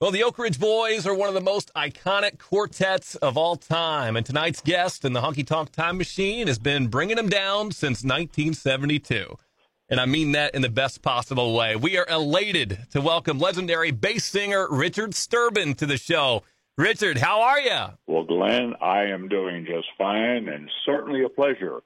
Well, the Oak Ridge Boys are one of the most iconic quartets of all time, and tonight's guest in the Honky Tonk Time Machine has been bringing them down since 1972. And I mean that in the best possible way. We are elated to welcome legendary bass singer Richard Sterban to the show. Richard, how are you? Well, Glen, I am doing just fine and certainly a pleasure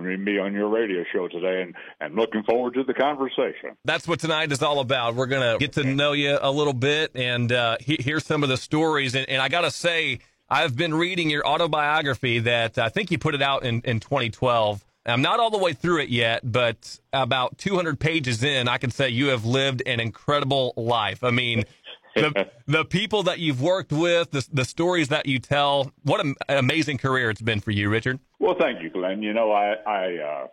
me on your radio show today and, and looking forward to the conversation. That's what tonight is all about. We're going to get to know you a little bit and uh, he- hear some of the stories. And, and I got to say, I've been reading your autobiography that I think you put it out in, in 2012. I'm not all the way through it yet, but about 200 pages in, I can say you have lived an incredible life. I mean, the the people that you've worked with, the the stories that you tell. What an amazing career it's been for you, Richard. Well, thank you, Glen. You know, I, I uh,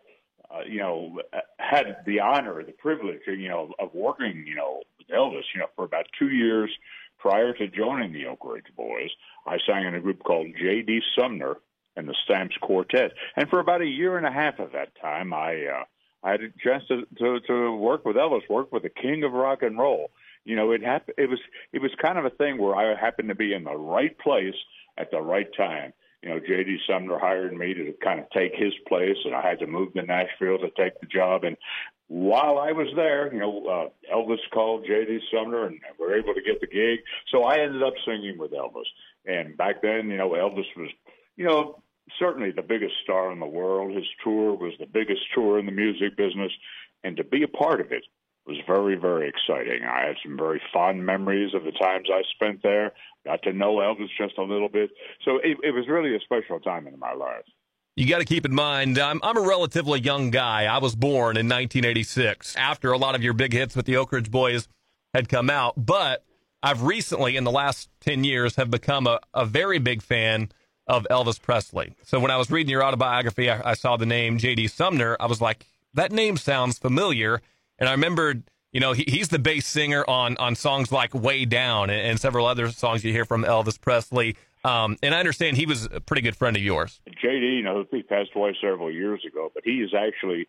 uh, you know, had the honor, the privilege, you know, of working, you know, with Elvis, you know, for about two years prior to joining the Oak Ridge Boys. I sang in a group called J.D. Sumner and the Stamps Quartet, and for about a year and a half of that time, I. Uh, I had a chance to, to to work with Elvis, work with the king of rock and roll, you know, it happened. It was it was kind of a thing where I happened to be in the right place at the right time. You know, J.D. Sumner hired me to kind of take his place, and I had to move to Nashville to take the job. And while I was there, you know, uh, Elvis called J.D. Sumner, and we were able to get the gig. So I ended up singing with Elvis. And back then, you know, Elvis was, you know, certainly the biggest star in the world. His tour was the biggest tour in the music business, and to be a part of it was very, very exciting. I had some very fond memories of the times I spent there. Got to know Elvis just a little bit, so it, it was really a special time in my life. You got to keep in mind, I'm, I'm a relatively young guy. I was born in 1986 after a lot of your big hits with the Oak Ridge Boys had come out. But I've recently, in the last 10 years, have become a, a very big fan of Elvis Presley. So when I was reading your autobiography, I, I saw the name J.D. Sumner. I was like, that name sounds familiar. And I remember, you know, he, he's the bass singer on on songs like Way Down and, and several other songs you hear from Elvis Presley. Um, and I understand he was a pretty good friend of yours. JD, you know, he passed away several years ago, but he is actually,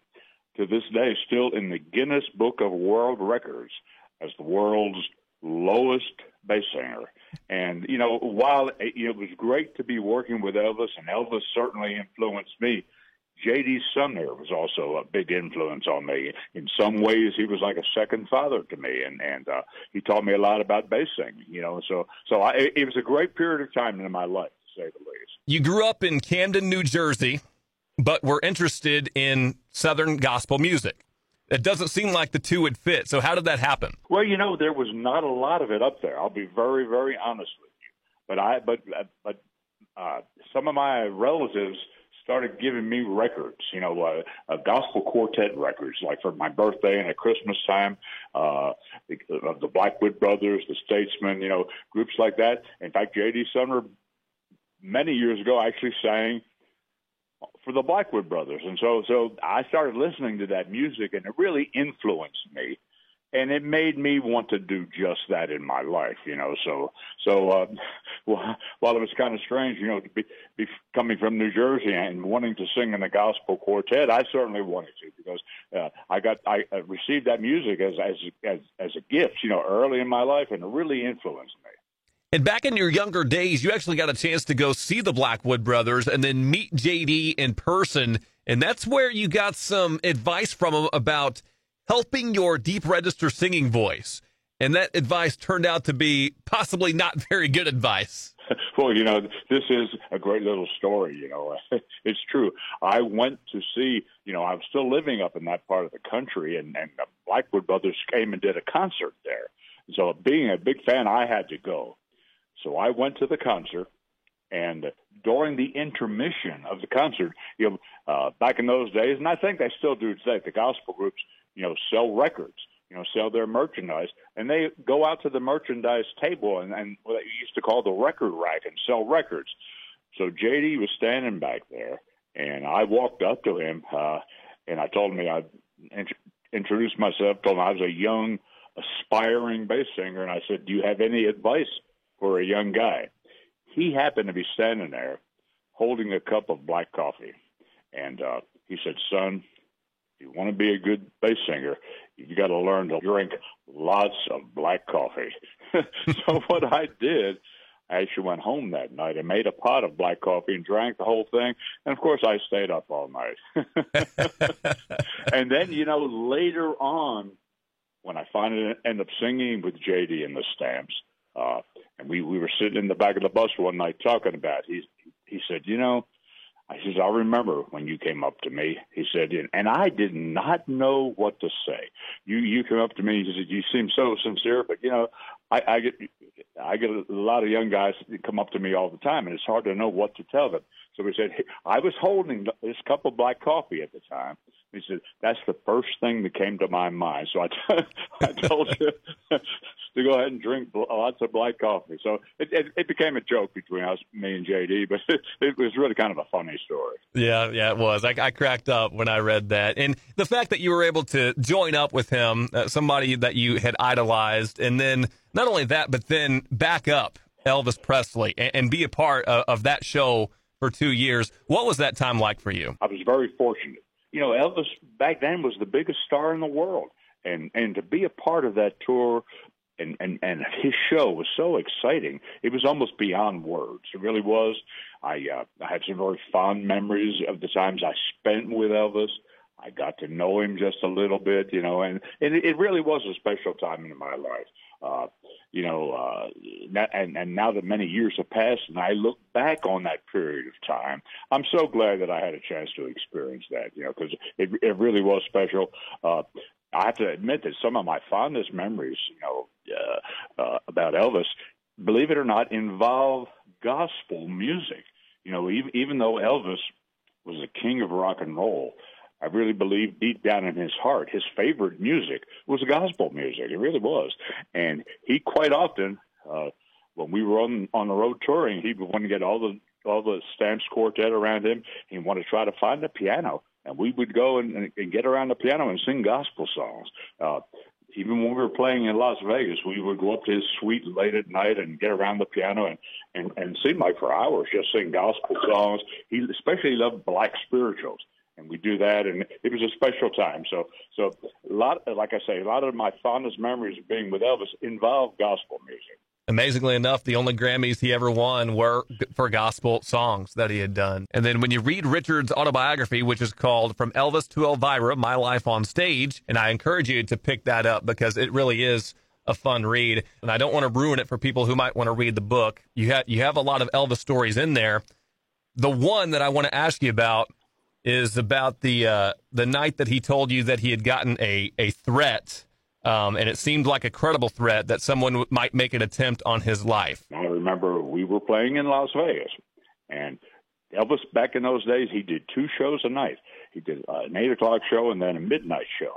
to this day, still in the Guinness Book of World Records as the world's lowest bass singer. And, you know, while it, it was great to be working with Elvis, and Elvis certainly influenced me, J.D. Sumner was also a big influence on me. In some ways, he was like a second father to me, and and uh, he taught me a lot about bass singing. You know, so so I, it was a great period of time in my life, to say the least. You grew up in Camden, New Jersey, but were interested in Southern gospel music. It doesn't seem like the two would fit. So how did that happen? Well, you know, there was not a lot of it up there. I'll be very, very honest with you. But I, but but uh, some of my relatives started giving me records, you know, uh, gospel quartet records, like for my birthday and at Christmas time, uh, the, the Blackwood Brothers, the Statesmen, you know, groups like that. In fact, J.D. Sumner, many years ago, actually sang for the Blackwood Brothers, and so so I started listening to that music, and it really influenced me and it made me want to do just that in my life, you know. So, so uh, well, while it was kind of strange, you know, to be, be coming from New Jersey and wanting to sing in the gospel quartet, I certainly wanted to because uh, I got I received that music as as as as a gift, you know, early in my life, and it really influenced me. And back in your younger days, you actually got a chance to go see the Blackwood Brothers and then meet JD in person, and that's where you got some advice from him about helping your deep register singing voice. And that advice turned out to be possibly not very good advice. Well, you know, this is a great little story. You know, it's true. I went to see, you know, I was still living up in that part of the country, and, and the Blackwood Brothers came and did a concert there. So, being a big fan, I had to go. So, I went to the concert, and during the intermission of the concert, you know, uh, back in those days, and I think they still do today, the gospel groups you know, sell records, you know, sell their merchandise, and they go out to the merchandise table and, and what they used to call the record rack and sell records. So JD was standing back there, and I walked up to him, uh, and I told him I int- introduced myself, told him I was a young, aspiring bass singer, and I said, "Do you have any advice for a young guy?" He happened to be standing there, holding a cup of black coffee, and uh, he said, "Son, you want to be a good bass singer, you got to learn to drink lots of black coffee. so what I did, I actually went home that night and made a pot of black coffee and drank the whole thing. And of course, I stayed up all night. and then, you know, later on, when I finally ended up singing with JD and the Stamps, uh, and we we were sitting in the back of the bus one night talking about. It. He he said, you know, I says, I remember when you came up to me. He said, and I did not know what to say. You you came up to me. He said, you seem so sincere, but you know, I, I get I get a lot of young guys that come up to me all the time, and it's hard to know what to tell them. So we said, hey, I was holding this cup of black coffee at the time. He said, that's the first thing that came to my mind. So I, t- I told you to go ahead and drink lots of black coffee. So it, it, it became a joke between us, me and JD, but it, it, was really kind of a funny story. Yeah, yeah, it was. I, I, cracked up when I read that, and the fact that you were able to join up with him, uh, somebody that you had idolized, and then not only that, but then back up Elvis Presley and, and be a part of, of that show for two years. What was that time like for you? I was very fortunate. You know, Elvis back then was the biggest star in the world, and and to be a part of that tour and, and, and his show was so exciting. It was almost beyond words. It really was. I, uh, I have some very fond memories of the times I spent with Elvis. I got to know him just a little bit, you know, and, and it really was a special time in my life. Uh, you know, uh, and, and now that many years have passed and I look back on that period of time, I'm so glad that I had a chance to experience that, you know, because it, it really was special. Uh, I have to admit that some of my fondest memories, you know, uh, uh, about Elvis, believe it or not, involve gospel music. You know, even, even though Elvis was the king of rock and roll, I really believe deep down in his heart, his favorite music was gospel music. It really was, and he quite often, uh, when we were on on the road touring, he would want to get all the all the Stamps quartet around him. He wanted to try to find a piano and we would go and, and get around the piano and sing gospel songs. Uh, even when we were playing in Las Vegas, we would go up to his suite late at night and get around the piano and and and seem like for hours just sing gospel songs. He especially loved black spirituals, and we do that, and it was a special time. So so a lot, like I say, a lot of my fondest memories of being with Elvis involve gospel music amazingly enough, the only Grammys he ever won were for gospel songs that he had done. And then when you read Richard's autobiography, which is called From Elvis to Elvira My Life on Stage, and I encourage you to pick that up because it really is a fun read. And I don't want to ruin it for people who might want to read the book. You have you have a lot of Elvis stories in there. The one that I want to ask you about is about the uh, the night that he told you that he had gotten a a threat um, and it seemed like a credible threat that someone w- might make an attempt on his life. I remember we were playing in Las Vegas, and Elvis back in those days he did two shows a night. He did uh, an eight o'clock show and then a midnight show.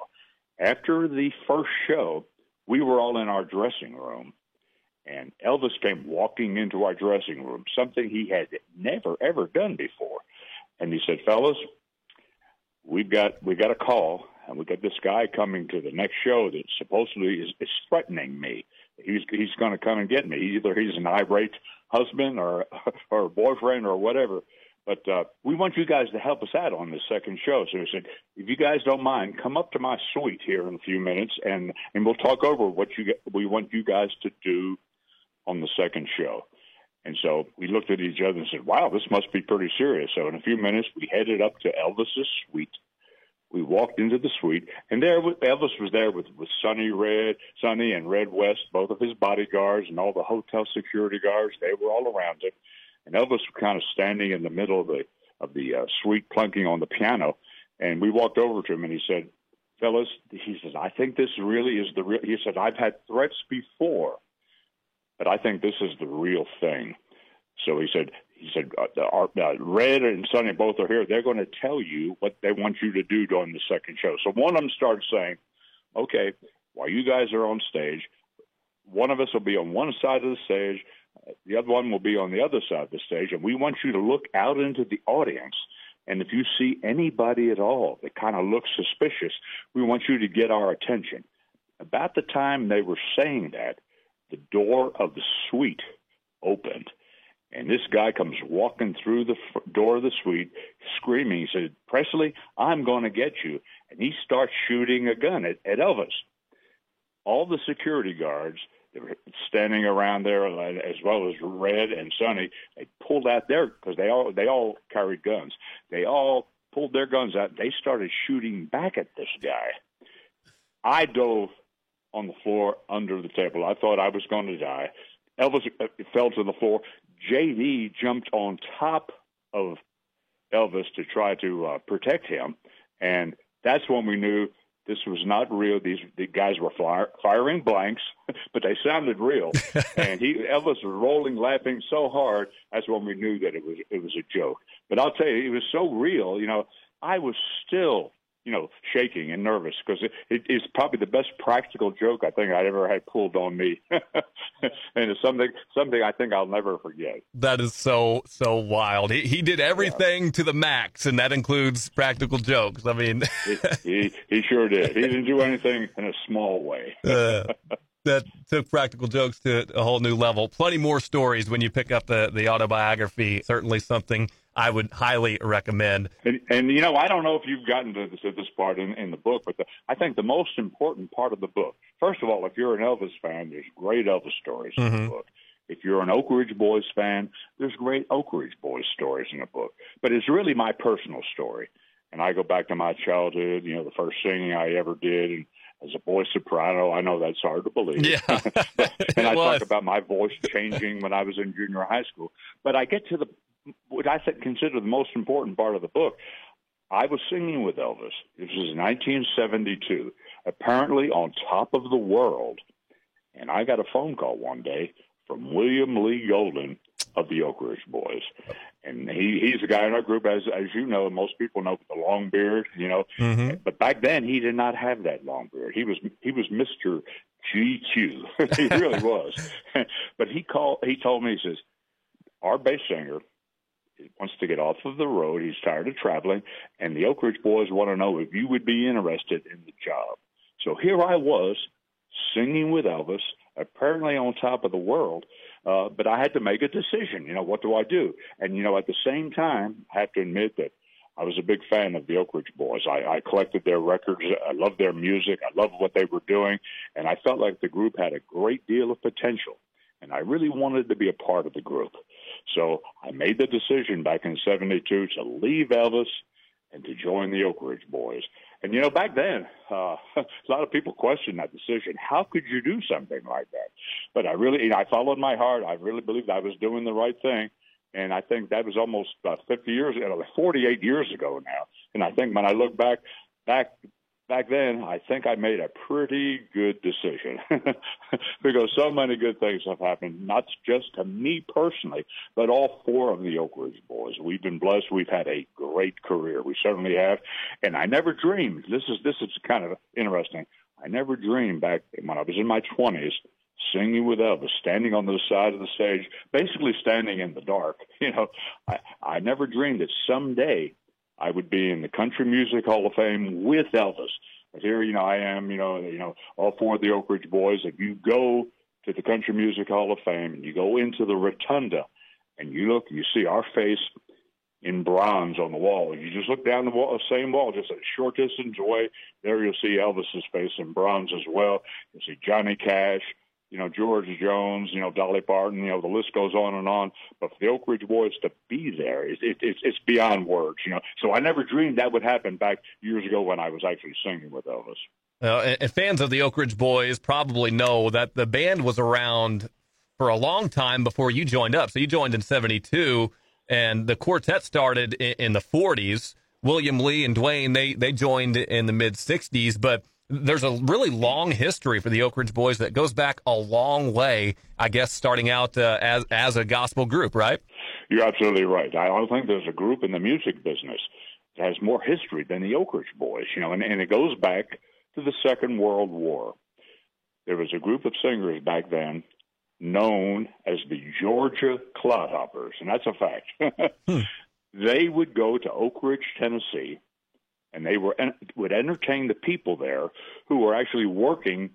After the first show, we were all in our dressing room, and Elvis came walking into our dressing room, something he had never ever done before, and he said, "Fellas, we've got we got a call and we got this guy coming to the next show that supposedly is, is threatening me. He's he's going to come and get me. Either he's an irate husband or or boyfriend or whatever. But uh, we want you guys to help us out on this second show. So he said, if you guys don't mind, come up to my suite here in a few minutes, and and we'll talk over what you we want you guys to do on the second show. And so we looked at each other and said, "Wow, this must be pretty serious." So in a few minutes, we headed up to Elvis's suite we walked into the suite, and there Elvis was there with with Sonny Red, Sonny and Red West, both of his bodyguards, and all the hotel security guards. They were all around him, and Elvis was kind of standing in the middle of the of the uh, suite, plunking on the piano. And we walked over to him, and he said, "Fellas," he says, "I think this really is the real." He said, "I've had threats before, but I think this is the real thing." So he said, he said, uh, uh, Red and Sonny both are here. They're going to tell you what they want you to do during the second show. So one of them started saying, okay, while you guys are on stage, one of us will be on one side of the stage, the other one will be on the other side of the stage, and we want you to look out into the audience. And if you see anybody at all that kind of looks suspicious, we want you to get our attention. About the time they were saying that, the door of the suite opened And this guy comes walking through the door of the suite, screaming. He said, Presley, I'm going to get you. And he starts shooting a gun at, at Elvis. All the security guards that were standing around there, uh, as well as Red and Sonny, they pulled out their because they all they all carried guns. They all pulled their guns out. They started shooting back at this guy. I dove on the floor under the table. I thought I was going to die. Elvis uh, fell to the floor. JD jumped on top of Elvis to try to uh, protect him, and that's when we knew this was not real. These the guys were fire, firing blanks, but they sounded real. and he Elvis was rolling, laughing so hard. That's when we knew that it was it was a joke. But I'll tell you, it was so real. You know, I was still you know, shaking and nervous because it, it, it's probably the best practical joke I think I ever had pulled on me, and it's something something I think I'll never forget. That is so so wild. He he did everything yeah. to the max, and that includes practical jokes. I mean, he, he, he sure did. He didn't do anything in a small way. uh, that took practical jokes to a whole new level. Plenty more stories when you pick up the the autobiography. Certainly something I would highly recommend. And, and, you know, I don't know if you've gotten to this, this part in, in the book, but the, I think the most important part of the book, first of all, if you're an Elvis fan, there's great Elvis stories mm-hmm. in the mm-hmm. book. If you're an Oak Ridge Boys fan, there's great Oak Ridge Boys stories in the book. But it's really my personal story. And I go back to my childhood, you know, the first singing I ever did. And as a boy soprano, I know that's hard to believe. Yeah. and I was. talk about my voice changing when I was in junior high school. But I get to the what I consider the most important part of the book. I was singing with Elvis. This was 1972, apparently on top of the world. And I got a phone call one day from William Lee Golden of the Oak Ridge Boys. And he, he's the guy in our group, as as you know, most people know with the long beard, you know. Mm-hmm. But back then he did not have that long beard. He was he was Mr. GQ. he really was. but he called he told me, he says, Our bass singer wants to get off of the road. He's tired of traveling, and the Oak Ridge boys want to know if you would be interested in the job. So here I was singing with Elvis, apparently on top of the world, uh, but I had to make a decision. You know, what do I do? And you know, at the same time, I have to admit that I was a big fan of the Oak Ridge Boys. I, I collected their records. I loved their music. I loved what they were doing, and I felt like the group had a great deal of potential. And I really wanted to be a part of the group. So I made the decision back in 72 to leave Elvis and to join the Oak Ridge Boys. And, you know, back then, uh, a lot of people questioned that decision. How could you do something like that? But I really, you know, I followed my heart. I really believed I was doing the right thing. And I think that was almost about 50 years, you know, 48 years ago now. And I think when I look back, back back then, I think I made a pretty good decision because so many good things have happened, not just to me personally, but all four of the Oak Ridge boys. We've been blessed. We've had a great career. We certainly have. And I never dreamed. This is this is kind of interesting. I never dreamed back when I was in my twenties singing with Elvis, standing on the side of the stage, basically standing in the dark. You know, I, I never dreamed that someday I would be in the Country Music Hall of Fame with Elvis. But here, you know, I am, you know, you know, all four of the Oak Ridge Boys. If you go to the Country Music Hall of Fame and you go into the rotunda and you look, you see our face in bronze on the wall. You just look down the wall, same wall, just a short distance away. There you'll see Elvis's face in bronze as well. You'll see Johnny Cash, you know, George Jones, you know, Dolly Parton, you know, the list goes on and on. But for the Oak Ridge Boys to be there, it, it, it's, it's beyond words, you know. So I never dreamed that would happen back years ago when I was actually singing with Elvis. Uh, and fans of the Oak Ridge Boys probably know that the band was around for a long time before you joined up. So you joined in 72, and the quartet started in, in the 40s. William Lee and Duane, they, they joined in the mid 60s, but there's a really long history for the Oak Ridge Boys that goes back a long way. I guess starting out uh, as as a gospel group, right? You're absolutely right. I don't think there's a group in the music business that has more history than the Oak Ridge Boys. You know, and, and it goes back to the Second World War. There was a group of singers back then known as the Georgia Clodhoppers, and that's a fact. hmm. They would go to Oak Ridge, Tennessee, and they were would entertain the people there who were actually working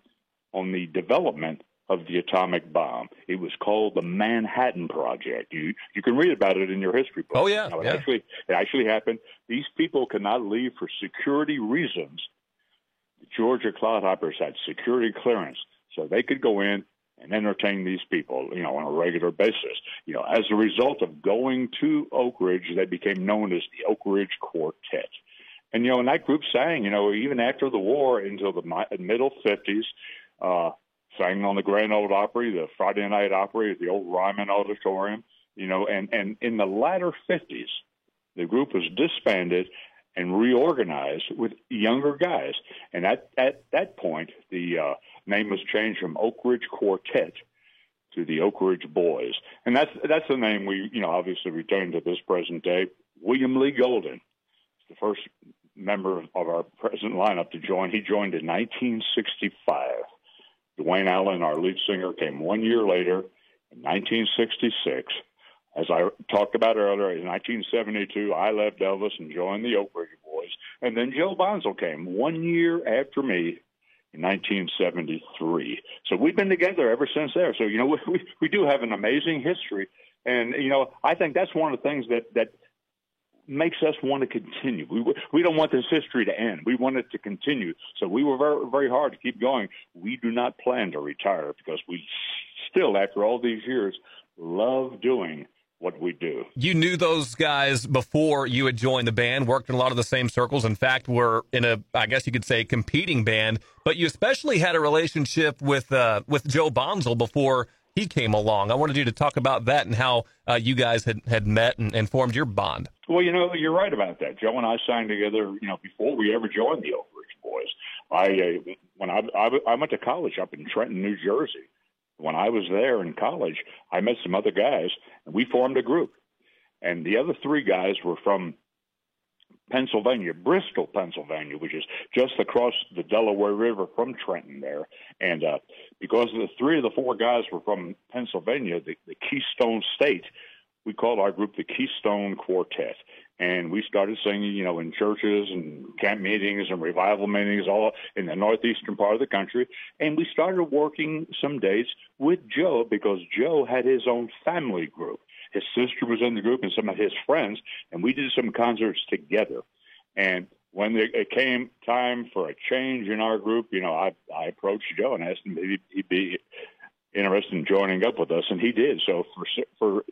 on the development of the atomic bomb. It was called the Manhattan Project. You you can read about it in your history book. Oh yeah, it yeah. actually it actually happened. These people could not leave for security reasons. The Georgia Clodhoppers had security clearance, so they could go in and entertain these people, you know, on a regular basis. You know, as a result of going to Oak Ridge, they became known as the Oak Ridge Quartet. And you know, and that group sang, you know, even after the war until the middle '50s, uh, sang on the Grand Ole Opry, the Friday Night Opry at the old Ryman Auditorium, you know, and and in the latter '50s, the group was disbanded and reorganized with younger guys. And at at that point, the uh, name was changed from Oak Ridge Quartet to the Oak Ridge Boys, and that's that's the name we you know obviously retained to this present day. William Lee Golden, the first member of our present lineup to join. He joined in 1965. Duane Allen, our lead singer, came one year later in 1966. As I talked about earlier, in 1972, I left Elvis and joined the Oak Ridge Boys. And then Joe Bonsall came one year after me in 1973. So we've been together ever since there. So, you know, we, we do have an amazing history. And, you know, I think that's one of the things that, that makes us want to continue. We, we don't want this history to end. We want it to continue. So we were very, very hard to keep going. We do not plan to retire because we still, after all these years, love doing what we do. You knew those guys before you had joined the band, worked in a lot of the same circles. In fact, we were in a, I guess you could say, competing band. But you especially had a relationship with uh, with Joe Bonsall before he came along. I wanted you to talk about that and how uh, you guys had, had met and, and, formed your bond. Well, you know, you're right about that. Joe and I signed together, you know, before we ever joined the Oak Ridge Boys. I uh, when I, I I went to college up in Trenton, New Jersey when I was there in college, I met some other guys, and we formed a group. And the other three guys were from Pennsylvania, Bristol, Pennsylvania, which is just across the Delaware River from Trenton there. And uh, because the three of the four guys were from Pennsylvania, the, the Keystone State, we called our group the Keystone Quartet and we started singing, you know, in churches and camp meetings and revival meetings, all in the northeastern part of the country. And we started working some days with Joe because Joe had his own family group. His sister was in the group and some of his friends, and we did some concerts together. And when it came time for a change in our group, you know, I, I approached Joe and asked him if he'd be interested in joining up with us, and he did. So for for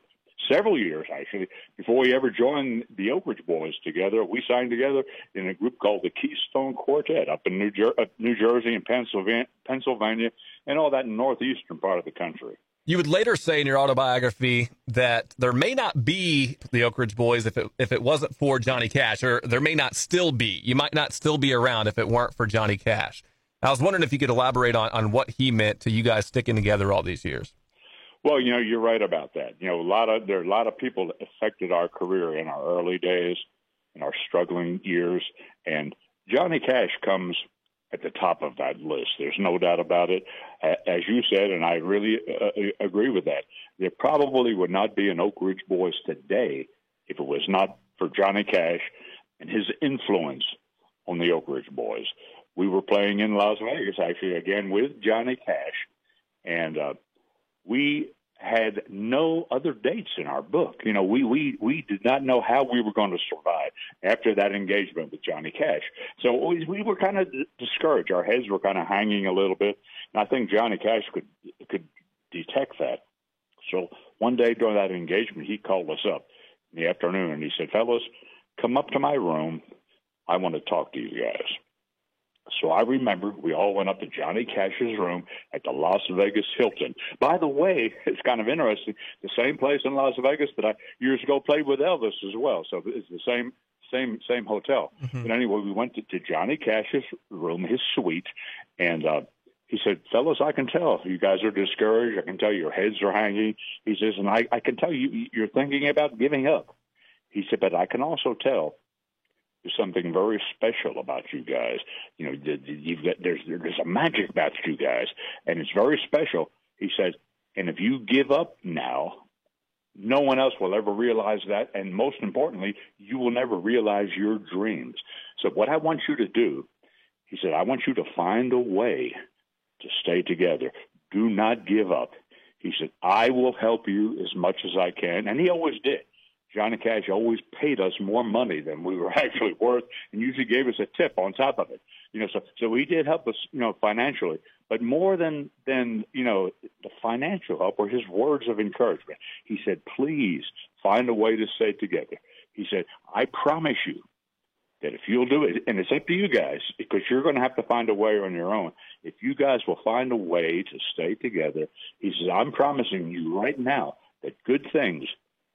several years actually before we ever joined the Oak Ridge Boys together. We signed together in a group called the Keystone Quartet up in New, Jer- New Jersey and Pennsylvania, Pennsylvania, and all that northeastern part of the country. You would later say in your autobiography that there may not be the Oak Ridge Boys if it if it wasn't for Johnny Cash, or there may not still be. You might not still be around if it weren't for Johnny Cash. I was wondering if you could elaborate on, on what he meant to you guys sticking together all these years. Well, you know, you're right about that. You know, a lot of there are a lot of people that affected our career in our early days, in our struggling years, and Johnny Cash comes at the top of that list. There's no doubt about it. As you said, and I really uh, agree with that. There probably would not be an Oak Ridge Boys today if it was not for Johnny Cash and his influence on the Oak Ridge Boys. We were playing in Las Vegas actually again with Johnny Cash, and uh, we had no other dates in our book. You know, we we we did not know how we were going to survive after that engagement with Johnny Cash. So we, we were kind of discouraged. Our heads were kind of hanging a little bit, and I think Johnny Cash could could detect that. So one day during that engagement, he called us up in the afternoon and he said, "Fellas, come up to my room. I want to talk to you guys." So I remember we all went up to Johnny Cash's room at the Las Vegas Hilton. By the way, it's kind of interesting. The same place in Las Vegas that I years ago played with Elvis as well. So it's the same same same hotel. Mm-hmm. But anyway, we went to, to Johnny Cash's room, his suite, and uh, he said, "Fellas, I can tell you guys are discouraged. I can tell your heads are hanging." He says, "And I, I can tell you you're thinking about giving up." He said, "But I can also tell." There's something very special about you guys. You know, you've got, there's there's a magic about you guys, and it's very special. He says, and if you give up now, no one else will ever realize that, and most importantly, you will never realize your dreams. So, what I want you to do, he said, I want you to find a way to stay together. do not give up. He said, I will help you as much as I can. And he always did. Johnny Cash always paid us more money than we were actually worth and usually gave us a tip on top of it. You know, so so he did help us, you know, financially. But more than than, you know, the financial help were his words of encouragement. He said, Please find a way to stay together. He said, I promise you that if you'll do it, and it's up to you guys, because you're going to have to find a way on your own. If you guys will find a way to stay together, he says, I'm promising you right now that good things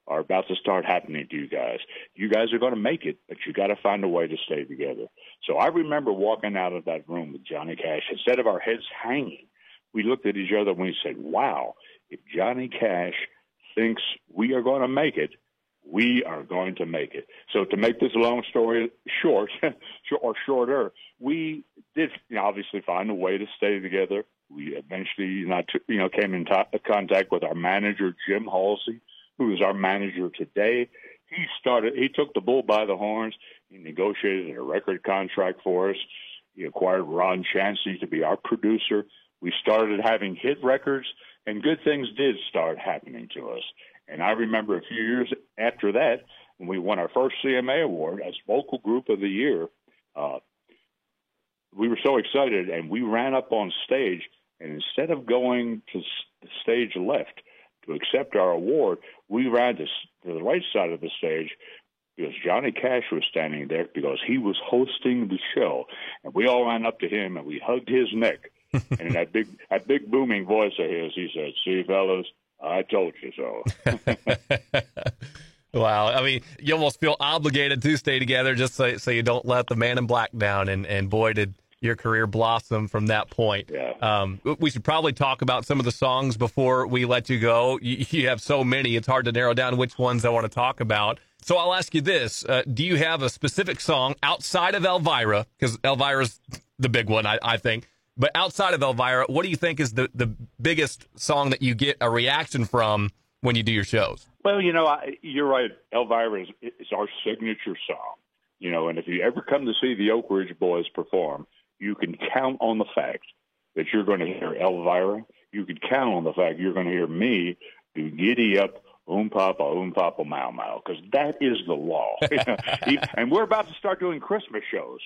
are about to start happening to you guys. You guys are going to make it, but you got to find a way to stay together. So I remember walking out of that room with Johnny Cash. Instead of our heads hanging, we looked at each other and we said, wow, if Johnny Cash thinks we are going to make it, we are going to make it. So to make this long story short, or shorter, we did obviously find a way to stay together. We eventually, you know, came in contact with our manager Jim Halsey, who is our manager today. He started. He took the bull by the horns. He negotiated a record contract for us. He acquired Ron Chancey to be our producer. We started having hit records, and good things did start happening to us. And I remember a few years after that, when we won our first CMA award as Vocal Group of the Year, uh, we were so excited, and we ran up on stage. And instead of going to the stage left to accept our award, we ran to, to the right side of the stage because Johnny Cash was standing there because he was hosting the show, and we all ran up to him and we hugged his neck. and in that big, that big booming voice of his, he said, "See, fellas, I told you so." wow, I mean, you almost feel obligated to stay together just so, so you don't let the man in black down. And and boy, did your career blossom from that point. Yeah. Um, we should probably talk about some of the songs before we let you go. You, you, have so many; it's hard to narrow down which ones I want to talk about. So I'll ask you this: uh, Do you have a specific song outside of Elvira? Because Elvira's the big one, I, I think. But outside of Elvira, what do you think is the, the biggest song that you get a reaction from when you do your shows? Well, you know, I, you're right. Elvira is, is our signature song. You know, and if you ever come to see the Oak Ridge Boys perform, you can count on the fact that you're going to hear Elvira. You can count on the fact you're going to hear me do Giddy Up, Oom Papa, Oom Papa, Mau Mau, because that is the law. and we're about to start doing Christmas shows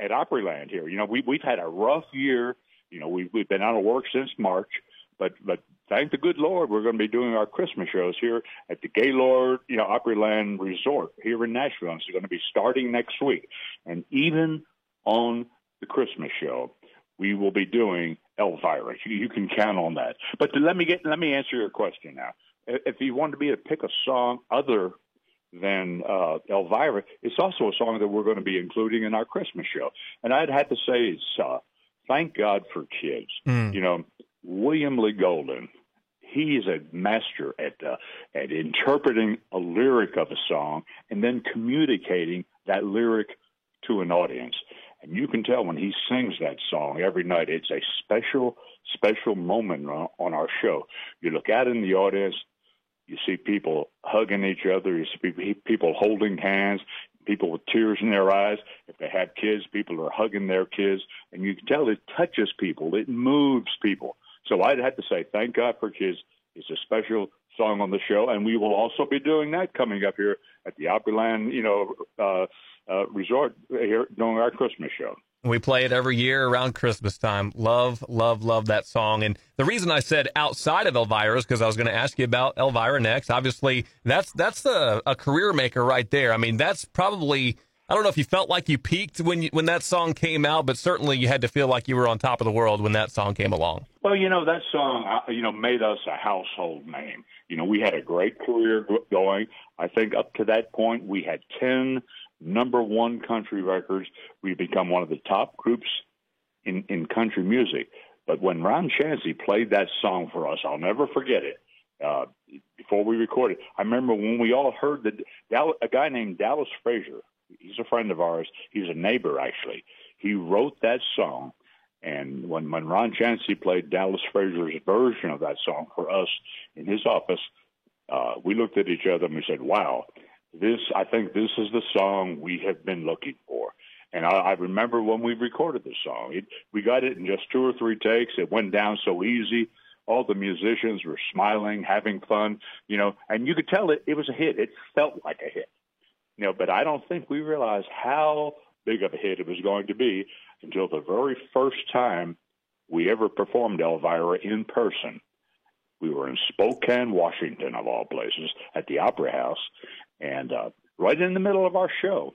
at Opryland here. You know, we we've had a rough year. You know, we've we've been out of work since March, but but thank the good Lord, we're going to be doing our Christmas shows here at the Gaylord, you know, Opryland Resort here in Nashville. And it's going to be starting next week, and even on the Christmas show, we will be doing Elvira. You, you can count on that. But to, let me get let me answer your question now. If you wanted me to pick a song other than uh, Elvira, it's also a song that we're going to be including in our Christmas show. And I'd have to say it's uh, Thank God for Kids. Mm. You know, William Lee Golden, he is a master at uh, at interpreting a lyric of a song and then communicating that lyric to an audience. And you can tell when he sings that song every night, it's a special, special moment on our show. You look out in the audience, you see people hugging each other. You see people holding hands. People with tears in their eyes. If they have kids, people are hugging their kids, and you can tell it touches people. It moves people. So I'd have to say, thank God for kids. It's a special song on the show, and we will also be doing that coming up here at the Opryland, you know, uh, uh, resort here during our Christmas show. We play it every year around Christmas time. Love, love, love that song. And the reason I said outside of Elvira is because I was going to ask you about Elvira next. Obviously, that's that's a, a career maker right there. I mean, that's probably I don't know if you felt like you peaked when you, when that song came out, but certainly you had to feel like you were on top of the world when that song came along. Well, you know that song, uh, you know, made us a household name. You know, we had a great career going. I think up to that point we had ten number one country records. We've become one of the top groups in, in country music. But when Ron Chancey played that song for us, I'll never forget it. Uh, before we recorded, I remember when we all heard that a guy named Dallas Frazier. He's a friend of ours. He's a neighbor actually. He wrote that song, and when when Ron Chancey played Dallas Frazier's version of that song for us in his office, uh, we looked at each other and we said, "Wow, this I think this is the song we have been looking for. And I, I remember when we recorded the song, it, we got it in just two or three takes. It went down so easy. All the musicians were smiling, having fun, you know, and you could tell it, it was a hit. It felt like a hit, you know, but I don't think we realized how big of a hit it was going to be until the very first time we ever performed Elvira in person. We were in Spokane, Washington, of all places, at the Opera House, and uh, right in the middle of our show,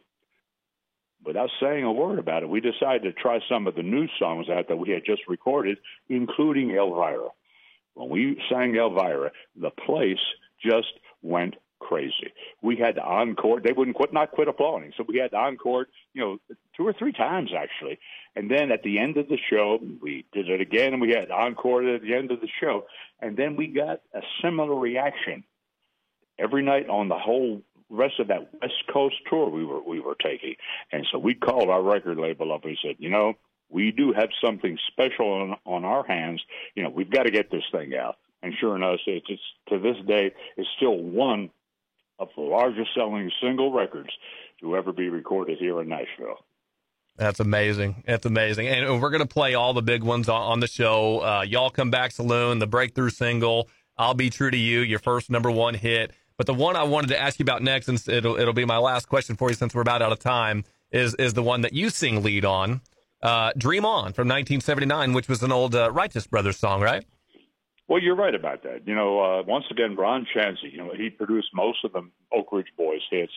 without saying a word about it, we decided to try some of the new songs out that we had just recorded, including Elvira. When we sang Elvira, the place just went crazy. We had to encore. They wouldn't quit, not quit applauding. So we had to encore, you know, two or three times actually. And then at the end of the show, we did it again, and we had encore at the end of the show. And then we got a similar reaction every night on the whole rest of that West Coast tour we were we were taking. And so we called our record label up and said, you know, we do have something special on, on our hands. You know, we've got to get this thing out. And sure enough, it's, it's to this day, it's still one of the largest selling single records to ever be recorded here in Nashville. That's amazing. That's amazing. And we're going to play all the big ones on, the show. Uh, Y'all Come Back Saloon, the breakthrough single, I'll Be True to You, your first number one hit. But the one I wanted to ask you about next, and it'll, it'll be my last question for you since we're about out of time, is, is the one that you sing lead on, uh, Dream On from 1979, which was an old uh, Righteous Brothers song, right? Well, you're right about that. You know, uh, once again, Ron Chancey, you know, he produced most of the Oak Ridge Boys hits.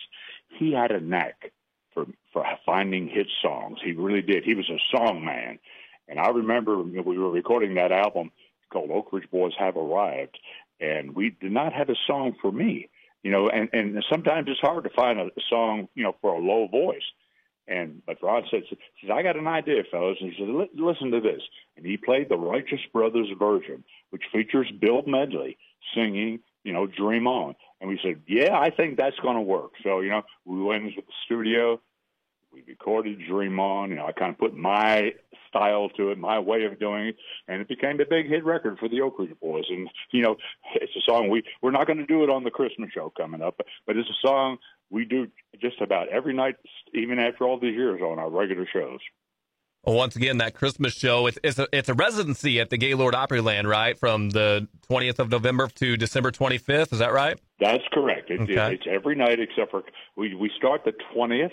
He had a knack for for finding hit songs. He really did. He was a song man. And I remember we were recording that album called Oak Ridge Boys Have Arrived, and we did not have a song for me. You know, and and sometimes it's hard to find a song, you know, for a low voice. And but Rod said, says, I got an idea, fellas. And he said, listen to this. And he played the Righteous Brothers version, which features Bill Medley singing, you know, Dream On. And we said, yeah, I think that's going to work. So, you know, we went into the studio, we recorded Dream On. You know, I kind of put my style to it, my way of doing it, and it became a big hit record for the Oak Ridge Boys. And you know, it's a song we we're not going to do it on the Christmas show coming up, but it's a song we do just about every night, even after all these years on our regular shows. Well, once again, that Christmas show, it's, it's, a, it's a residency at the Gaylord Opryland, right? From the 20th of November to December 25th. Is that right? That's correct. It, okay. it, it's every night except for we, we start the 20th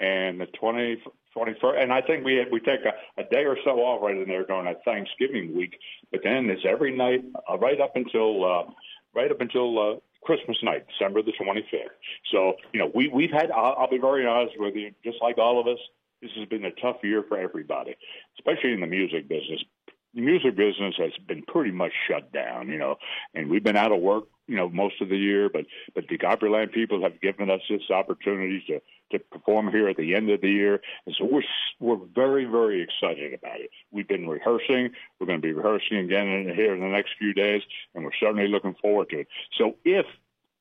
and the 20, 21st. And I think we we take a, a day or so off right in there during that Thanksgiving week. But then it's every night uh, right up until uh, right up until uh, Christmas night, December the 25th. So, you know, we, we've had, I'll, I'll be very honest with you, just like all of us, this has been a tough year for everybody, especially in the music business. The music business has been pretty much shut down, you know, and we've been out of work, you know, most of the year. But but the Opryland people have given us this opportunity to to perform here at the end of the year, and so we're we're very very excited about it. We've been rehearsing. We're going to be rehearsing again in, here in the next few days, and we're certainly looking forward to it. So if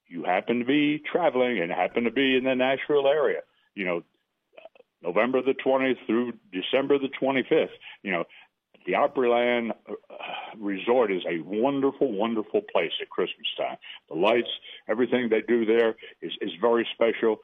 you happen to be traveling and happen to be in the Nashville area, you know, November the 20th through December the 25th, you know, the Opryland uh, Resort is a wonderful, wonderful place at Christmas time. The lights, everything they do there is, is very special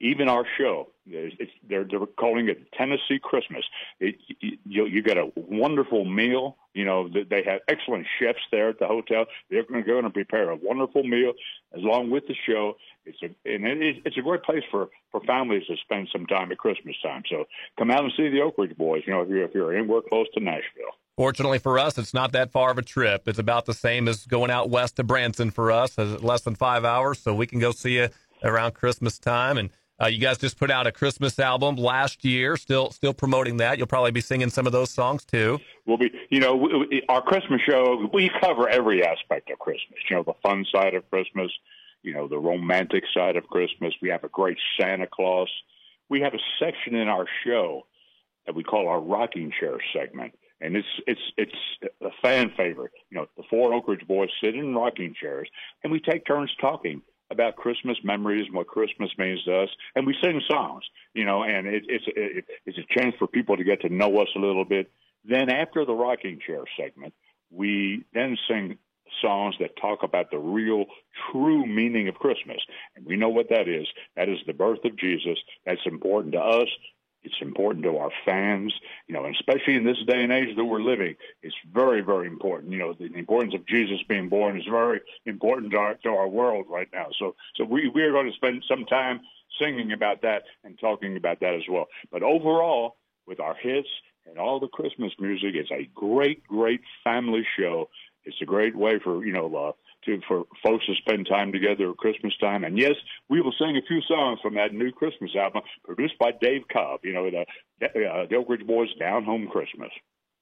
even our show, it's, they're, they're calling it Tennessee Christmas. It, you, you get a wonderful meal. You know, they have excellent chefs there at the hotel. They're going to go and prepare a wonderful meal along with the show. It's a, and it it's a great place for, for families to spend some time at Christmas time. So come out and see the Oak Ridge Boys, you know, if you're, if you're anywhere close to Nashville. Fortunately for us, it's not that far of a trip. It's about the same as going out west to Branson for us, less than five hours. So we can go see you around Christmas time. And uh, you guys just put out a Christmas album last year. Still, still promoting that. You'll probably be singing some of those songs too. We'll be, you know, we, our Christmas show. We cover every aspect of Christmas. You know, the fun side of Christmas. You know, the romantic side of Christmas. We have a great Santa Claus. We have a section in our show that we call our rocking chair segment, and it's it's it's a fan favorite. You know, the four Oak Ridge boys sit in rocking chairs, and we take turns talking about Christmas memories and what Christmas means to us, and we sing songs, you know, and it, it's it, it's a chance for people to get to know us a little bit. Then after the rocking chair segment, we then sing songs that talk about the real, true meaning of Christmas, and we know what that is. That is the birth of Jesus. That's important to us. It's important to our fans, you know, and especially in this day and age that we're living, it's very, very important. You know, the, the importance of Jesus being born is very important to our, to our world right now. So, so we, we are going to spend some time singing about that and talking about that as well. But overall, with our hits and all the Christmas music, it's a great, great family show. It's a great way for, you know, uh, to for folks to spend time together at Christmas time. And yes, we will sing a few songs from that new Christmas album produced by Dave Cobb. You know, the uh, the Oak Ridge Boys Down Home Christmas.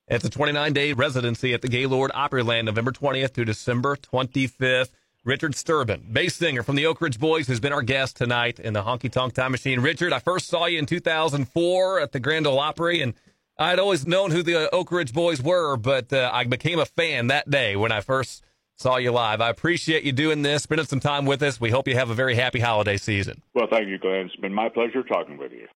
It's a 29 day residency at the Gaylord Opryland, November 20th to December 25th. Richard Sterban, bass singer from the Oak Ridge Boys, has been our guest tonight in the Honky Tonk Time Machine. Richard, I first saw you in 2004 at the Grand Ole Opry, and I'd always known who the Oak Ridge Boys were, but uh, I became a fan that day when I first saw you live. I appreciate you doing this, spending some time with us. We hope you have a very happy holiday season. Well, thank you, Glen. It's been my pleasure talking with you.